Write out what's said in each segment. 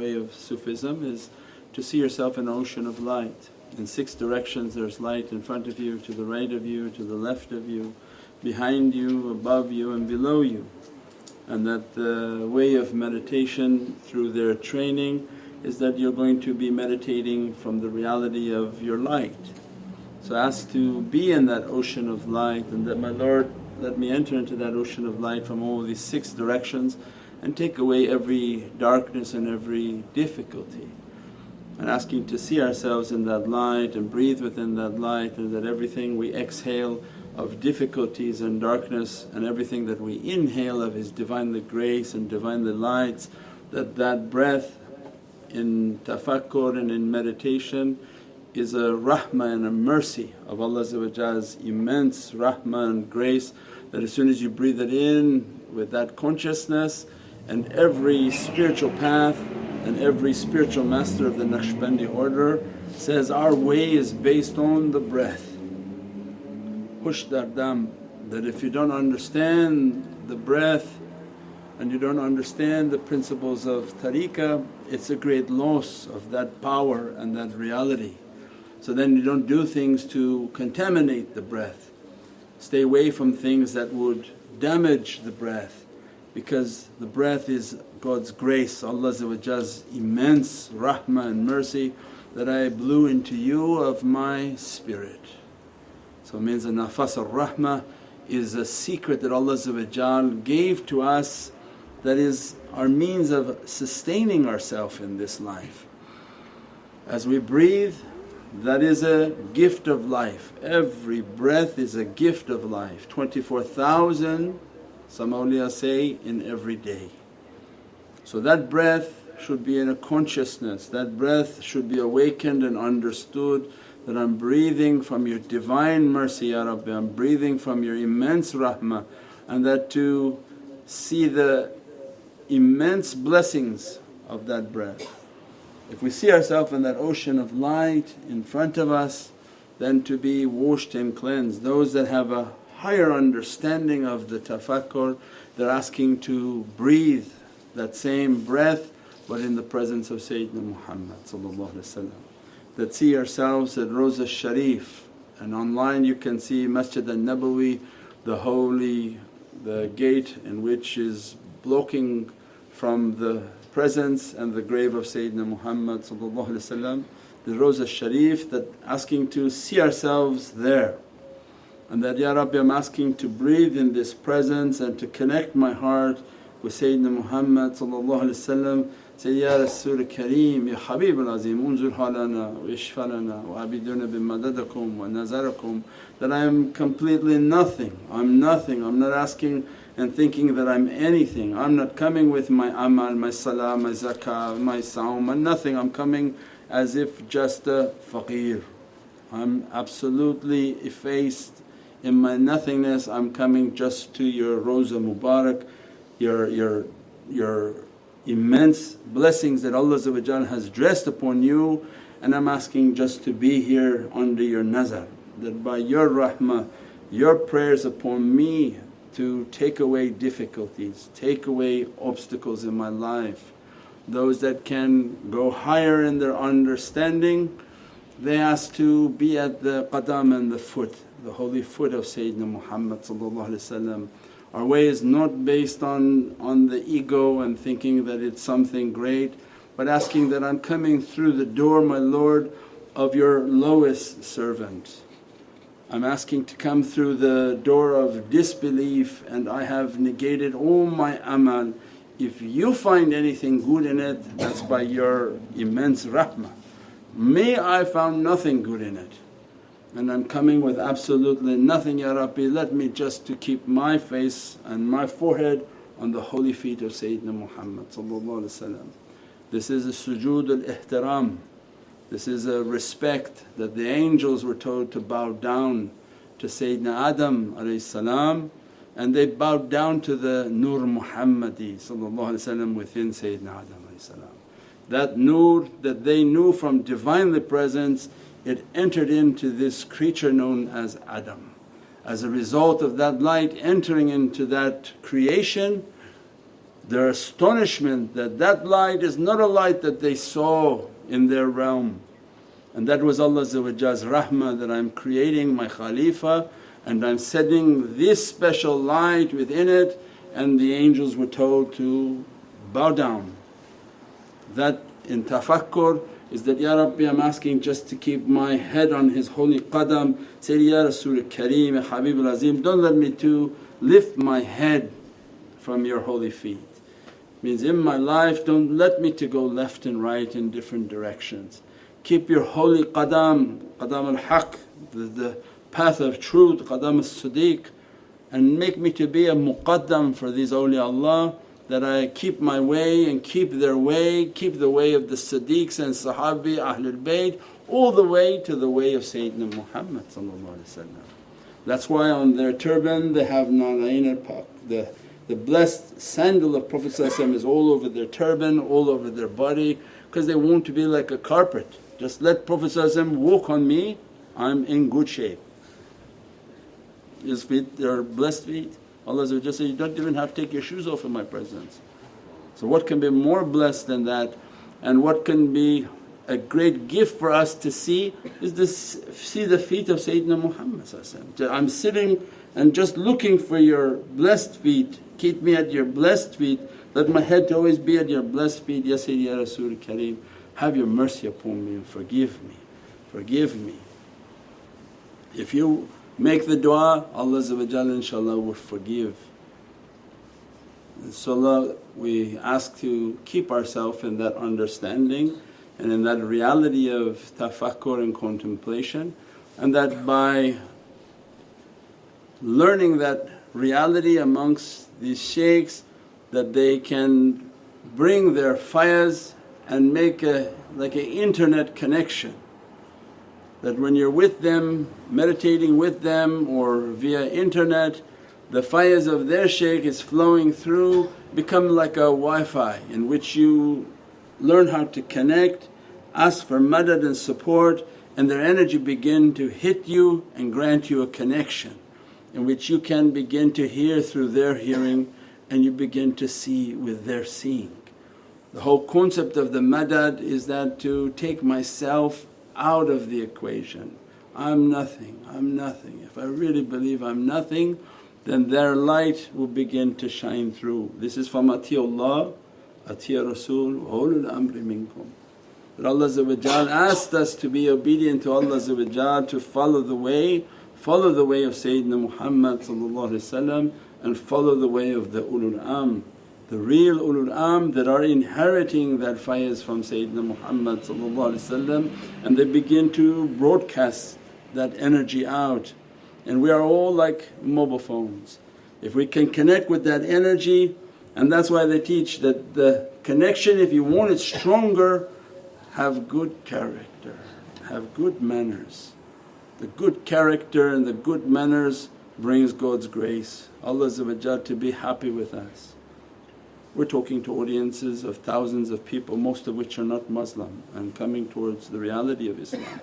way of Sufism is to see yourself in an ocean of light. In six directions there's light in front of you, to the right of you, to the left of you, behind you, above you and below you. And that the way of meditation through their training is that you're going to be meditating from the reality of your light. So ask to be in that ocean of light and that, my Lord let me enter into that ocean of light from all these six directions and take away every darkness and every difficulty. And asking to see ourselves in that light and breathe within that light and that everything we exhale of difficulties and darkness and everything that we inhale of is Divinely grace and Divinely lights that that breath in tafakkur and in meditation is a rahmah and a mercy of Allah's immense rahmah and grace that as soon as you breathe it in with that consciousness and every spiritual path and every spiritual master of the Naqshbandi order says, our way is based on the breath. Hush dam that if you don't understand the breath and you don't understand the principles of tariqah, it's a great loss of that power and that reality. So then you don't do things to contaminate the breath. Stay away from things that would damage the breath because the breath is God's grace, Allah's immense rahmah and mercy that I blew into you of my spirit. So it means a nafas al-rahmah is a secret that Allah gave to us that is our means of sustaining ourselves in this life. As we breathe that is a gift of life, every breath is a gift of life, 24,000 some awliya say in every day. So that breath should be in a consciousness, that breath should be awakened and understood that I'm breathing from your divine mercy Ya Rabbi, I'm breathing from your immense rahmah and that to see the immense blessings of that breath. If we see ourselves in that ocean of light in front of us then to be washed and cleansed. Those that have a higher understanding of the tafakkur. They're asking to breathe that same breath but in the presence of Sayyidina Muhammad that see ourselves at Rosa Sharif and online you can see Masjid al-Nabawi the holy the gate in which is blocking from the presence and the grave of Sayyidina Muhammad the Rosa Sharif that asking to see ourselves there and that, Ya Rabbi I'm asking to breathe in this presence and to connect my heart with Sayyidina Muhammad say, Ya Rasul Kareem, Ya Habib al-Azim unzur halana wa ishfalana wa abiduna bimadadakum wa nazarakum that I am completely nothing, I'm nothing, I'm not asking and thinking that I'm anything. I'm not coming with my amal, my salah, my zakah, my sawm and nothing, I'm coming as if just a faqir. I'm absolutely effaced in my nothingness, I'm coming just to your Rosa Mubarak, your, your, your immense blessings that Allah has dressed upon you and I'm asking just to be here under your nazar that by your rahmah, your prayers upon me to take away difficulties, take away obstacles in my life. Those that can go higher in their understanding, they ask to be at the qadam and the foot, the holy foot of Sayyidina Muhammad Our way is not based on, on the ego and thinking that it's something great but asking that, I'm coming through the door my Lord of your lowest servant I'm asking to come through the door of disbelief and I have negated all my amal. If you find anything good in it that's by your immense rahmah. Me I found nothing good in it and I'm coming with absolutely nothing Ya Rabbi. Let me just to keep my face and my forehead on the holy feet of Sayyidina Muhammad This is a sujood al-ihtiram. This is a respect that the angels were told to bow down to Sayyidina Adam salam, and they bowed down to the Nur Muhammadi within Sayyidina Adam That nur that they knew from Divinely Presence it entered into this creature known as Adam. As a result of that light entering into that creation their astonishment that that light is not a light that they saw in their realm. And that was Allah's rahmah that I'm creating my Khalifa and I'm setting this special light within it and the angels were told to bow down. That in tafakkur is that, Ya Rabbi I'm asking just to keep my head on His holy qadam, say Ya Rasul Kareem, Habibul Azim don't let me to lift my head from your holy feet. Means in my life don't let me to go left and right in different directions. Keep your holy qadam, qadam al-haq, the, the path of truth, qadam al-siddiq and make me to be a muqaddam for these awliyaullah that I keep my way and keep their way, keep the way of the Siddiqs and Sahabi, Ahlul Bayt all the way to the way of Sayyidina Muhammad That's why on their turban they have nalain al-pak, the, the blessed sandal of Prophet is all over their turban, all over their body because they want to be like a carpet. Just let Prophet walk on me, I'm in good shape. His feet they are blessed feet. Allah says, You don't even have to take your shoes off in my presence. So, what can be more blessed than that? And what can be a great gift for us to see is to see the feet of Sayyidina Muhammad I'm sitting and just looking for your blessed feet, keep me at your blessed feet, let my head always be at your blessed feet, Ya Sayyidi Ya Rasul Kareem. Have your mercy upon me and forgive me, forgive me. If you Make the dua, Allah inshaAllah will forgive. InshaAllah we ask to keep ourselves in that understanding and in that reality of tafakkur and contemplation and that by learning that reality amongst these shaykhs that they can bring their faiz and make a like an internet connection that when you're with them, meditating with them or via internet, the faiz of their shaykh is flowing through become like a Wi-Fi in which you learn how to connect, ask for madad and support and their energy begin to hit you and grant you a connection in which you can begin to hear through their hearing and you begin to see with their seeing. The whole concept of the madad is that to take myself out of the equation. I'm nothing, I'm nothing. If I really believe I'm nothing then their light will begin to shine through. This is from Atiullah, Atiya Rasul, ulul amri minkum. That Allah asked us to be obedient to Allah to follow the way, follow the way of Sayyidina Muhammad and follow the way of the ulul amr the real ulul amr that are inheriting that faiz from Sayyidina Muhammad and they begin to broadcast that energy out and we are all like mobile phones. If we can connect with that energy and that's why they teach that the connection if you want it stronger have good character, have good manners. The good character and the good manners brings God's grace, Allah to be happy with us. We're talking to audiences of thousands of people most of which are not Muslim and coming towards the reality of Islam.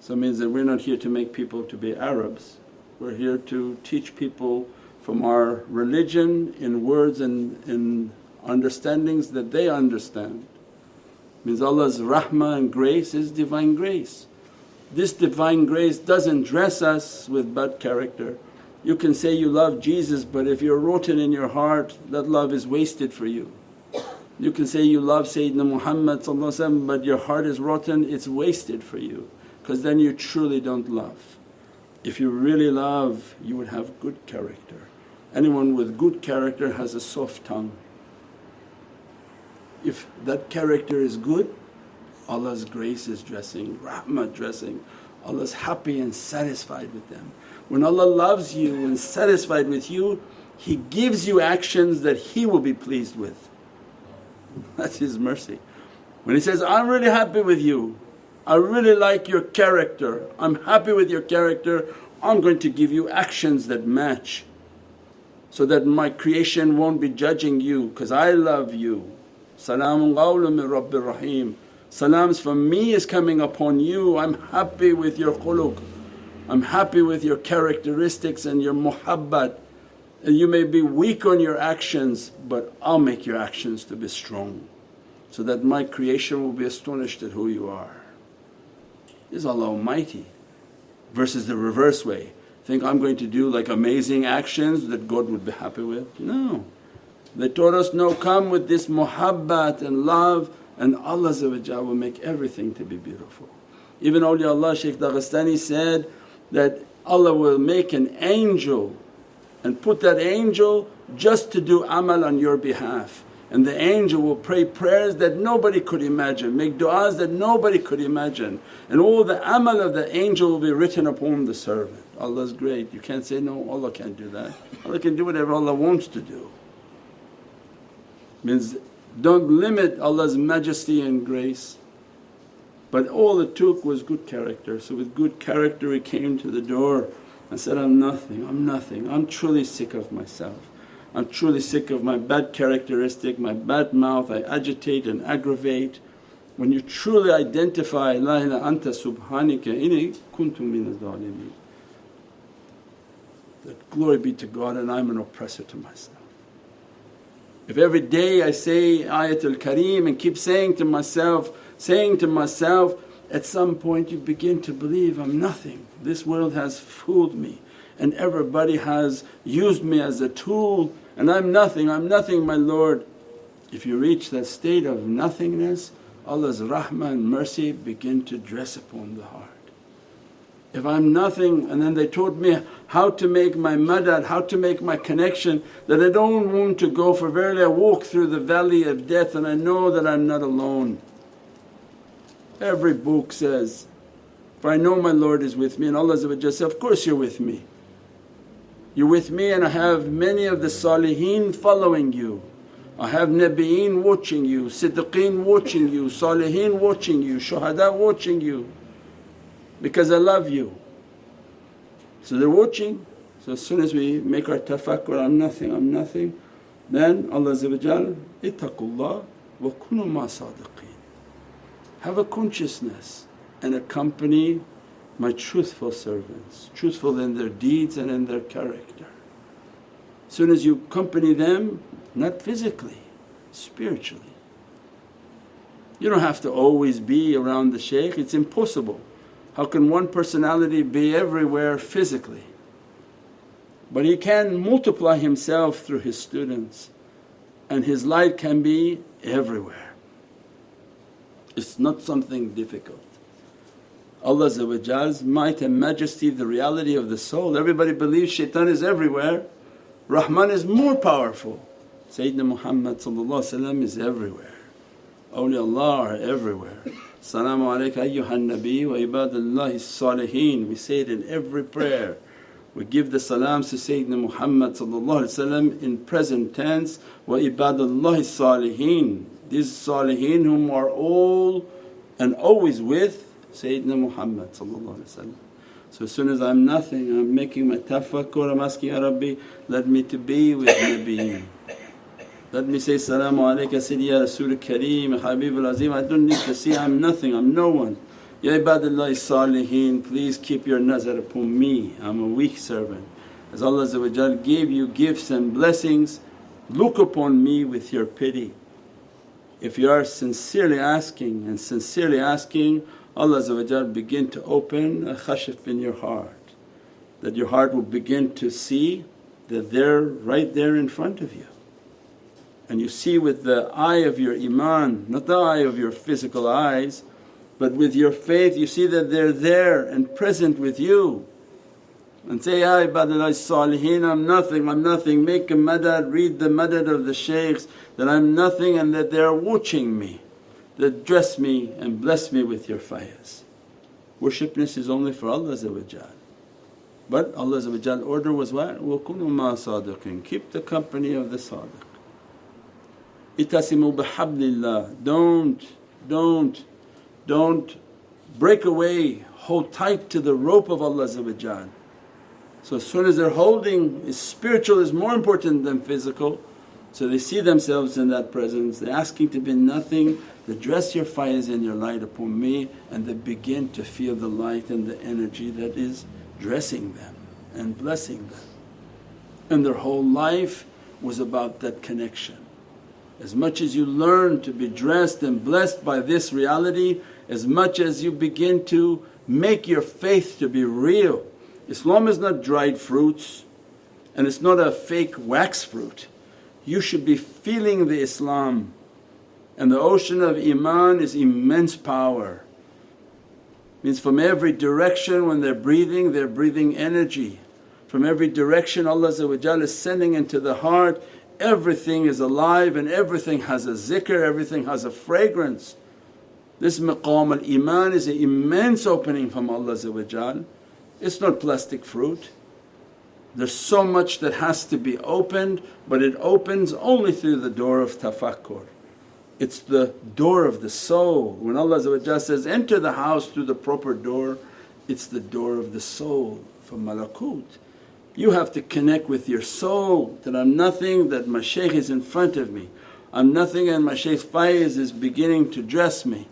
So it means that we're not here to make people to be Arabs, we're here to teach people from our religion in words and in understandings that they understand. Means Allah's rahmah and grace is divine grace. This divine grace doesn't dress us with bad character you can say you love Jesus but if you're rotten in your heart that love is wasted for you. You can say you love Sayyidina Muhammad but your heart is rotten, it's wasted for you because then you truly don't love. If you really love you would have good character. Anyone with good character has a soft tongue. If that character is good Allah's grace is dressing, rahmah dressing, Allah's happy and satisfied with them. When Allah loves you and satisfied with you, He gives you actions that He will be pleased with. That's His mercy. When He says, I'm really happy with you, I really like your character, I'm happy with your character, I'm going to give you actions that match so that my creation won't be judging you because I love you. Salaamun qawlun min Rabbir Rahim. Salams from me is coming upon you, I'm happy with your khuluq. I'm happy with your characteristics and your muhabbat And you may be weak on your actions but I'll make your actions to be strong so that my creation will be astonished at who you are. Is Allah Almighty versus the reverse way. Think I'm going to do like amazing actions that God would be happy with? No. They taught us, no come with this muhabbat and love and Allah will make everything to be beautiful. Even awliyaullah Shaykh Daghestani said that Allah will make an angel and put that angel just to do amal on your behalf and the angel will pray prayers that nobody could imagine, make du'as that nobody could imagine and all the amal of the angel will be written upon the servant. Allah's great, you can't say, no Allah can't do that. Allah can do whatever Allah wants to do. Means don't limit Allah's majesty and grace. But all it took was good character. So with good character he came to the door and said, I'm nothing, I'm nothing, I'm truly sick of myself. I'm truly sick of my bad characteristic, my bad mouth, I agitate and aggravate. When you truly identify, La ilaha anta subhanaka inni kuntu min zalimeen. That glory be to God and I'm an oppressor to myself. If every day I say Ayatul Kareem and keep saying to myself, saying to myself, at some point you begin to believe I'm nothing, this world has fooled me and everybody has used me as a tool and I'm nothing, I'm nothing my Lord. If you reach that state of nothingness, Allah's rahmah and mercy begin to dress upon the heart. If I'm nothing and then they taught me how to make my madad, how to make my connection that I don't want to go for verily I walk through the valley of death and I know that I'm not alone. Every book says, for I know my Lord is with me and Allah says, of course you're with me. You're with me and I have many of the saliheen following you. I have Nabieen watching you, Siddiqeen watching you, Saliheen watching you, Shuhada watching you because I love you. So they're watching. So as soon as we make our tafakkur, I'm nothing, I'm nothing, then Allah ittaqullah wa kunu ma sadiqeen. Have a consciousness and accompany my truthful servants, truthful in their deeds and in their character. As soon as you accompany them, not physically, spiritually. You don't have to always be around the shaykh, it's impossible. How can one personality be everywhere physically? But he can multiply himself through his students and his light can be everywhere. It's not something difficult. Allah's might and majesty, the reality of the soul. Everybody believes shaitan is everywhere, Rahman is more powerful. Sayyidina Muhammad is everywhere, awliyaullah are everywhere. Salaamu alayka ayyuhan nabi wa ibadallahi salihin. We say it in every prayer. We give the salams to Sayyidina Muhammad in present tense, wa ibadallahi salihin. These salihin whom are all and always with Sayyidina Muhammad So as soon as I'm nothing, I'm making my tafakkur, I'm asking, Ya Rabbi let me to be with Nabiyeen. Let me say, Salaamu alayka Sayyidi Ya Rasul Kareem, Habibul Azim, I don't need to see, I'm nothing, I'm no one. Ya ibadallah salihin, please keep your nazar upon me, I'm a weak servant. As Allah gave you gifts and blessings, look upon me with your pity. If you are sincerely asking and sincerely asking, Allah begin to open a kashf in your heart, that your heart will begin to see that they're right there in front of you and you see with the eye of your iman, not the eye of your physical eyes, but with your faith you see that they're there and present with you. And say, Ya ibadallah salihin, I'm nothing, I'm nothing. Make a madad, read the madad of the shaykhs that I'm nothing and that they're watching me, that dress me and bless me with your faiz. Worshipness is only for Allah. But Allah's order was what? وَكُنُوا مَا Keep the company of the sadiq. Itasimu bihablillah, don't, don't, don't break away, hold tight to the rope of Allah So as soon as they're holding, is spiritual is more important than physical. So they see themselves in that presence, they're asking to be nothing, they dress your faiz and your light upon me and they begin to feel the light and the energy that is dressing them and blessing them. and their whole life was about that connection. As much as you learn to be dressed and blessed by this reality, as much as you begin to make your faith to be real. Islam is not dried fruits and it's not a fake wax fruit. You should be feeling the Islam and the ocean of Iman is immense power. Means from every direction when they're breathing, they're breathing energy. From every direction Allah is sending into the heart everything is alive and everything has a zikr, everything has a fragrance. This maqam al iman is an immense opening from Allah it's not plastic fruit. There's so much that has to be opened but it opens only through the door of tafakkur. It's the door of the soul. When Allah says, enter the house through the proper door, it's the door of the soul from malakut. You have to connect with your soul that I'm nothing, that my shaykh is in front of me. I'm nothing and my shaykh Faiz is beginning to dress me.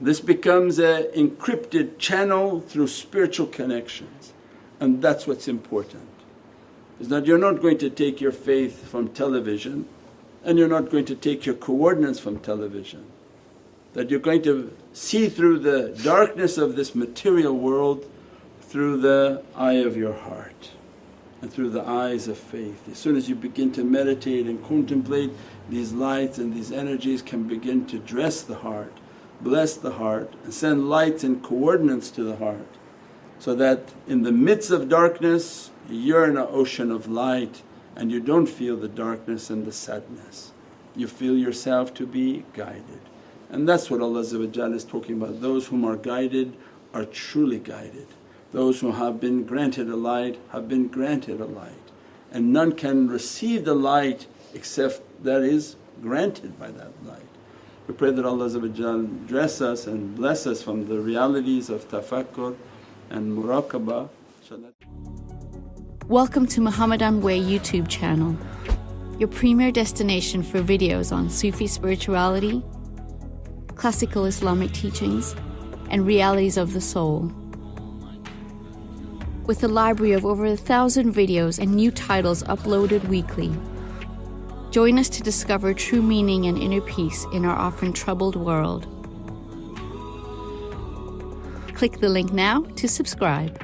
This becomes an encrypted channel through spiritual connections and that's what's important. Is that you're not going to take your faith from television and you're not going to take your coordinates from television. That you're going to see through the darkness of this material world through the eye of your heart and through the eyes of faith. As soon as you begin to meditate and contemplate, these lights and these energies can begin to dress the heart, bless the heart and send lights and coordinates to the heart. So that in the midst of darkness you're in an ocean of light and you don't feel the darkness and the sadness. You feel yourself to be guided. And that's what Allah is talking about, those whom are guided are truly guided. Those who have been granted a light have been granted a light and none can receive the light except that is granted by that light. We pray that Allah dress us and bless us from the realities of tafakkur and muraqabah. Welcome to Muhammadan Way YouTube channel, your premier destination for videos on Sufi spirituality, classical Islamic teachings, and realities of the soul with a library of over a thousand videos and new titles uploaded weekly. Join us to discover true meaning and inner peace in our often troubled world. Click the link now to subscribe.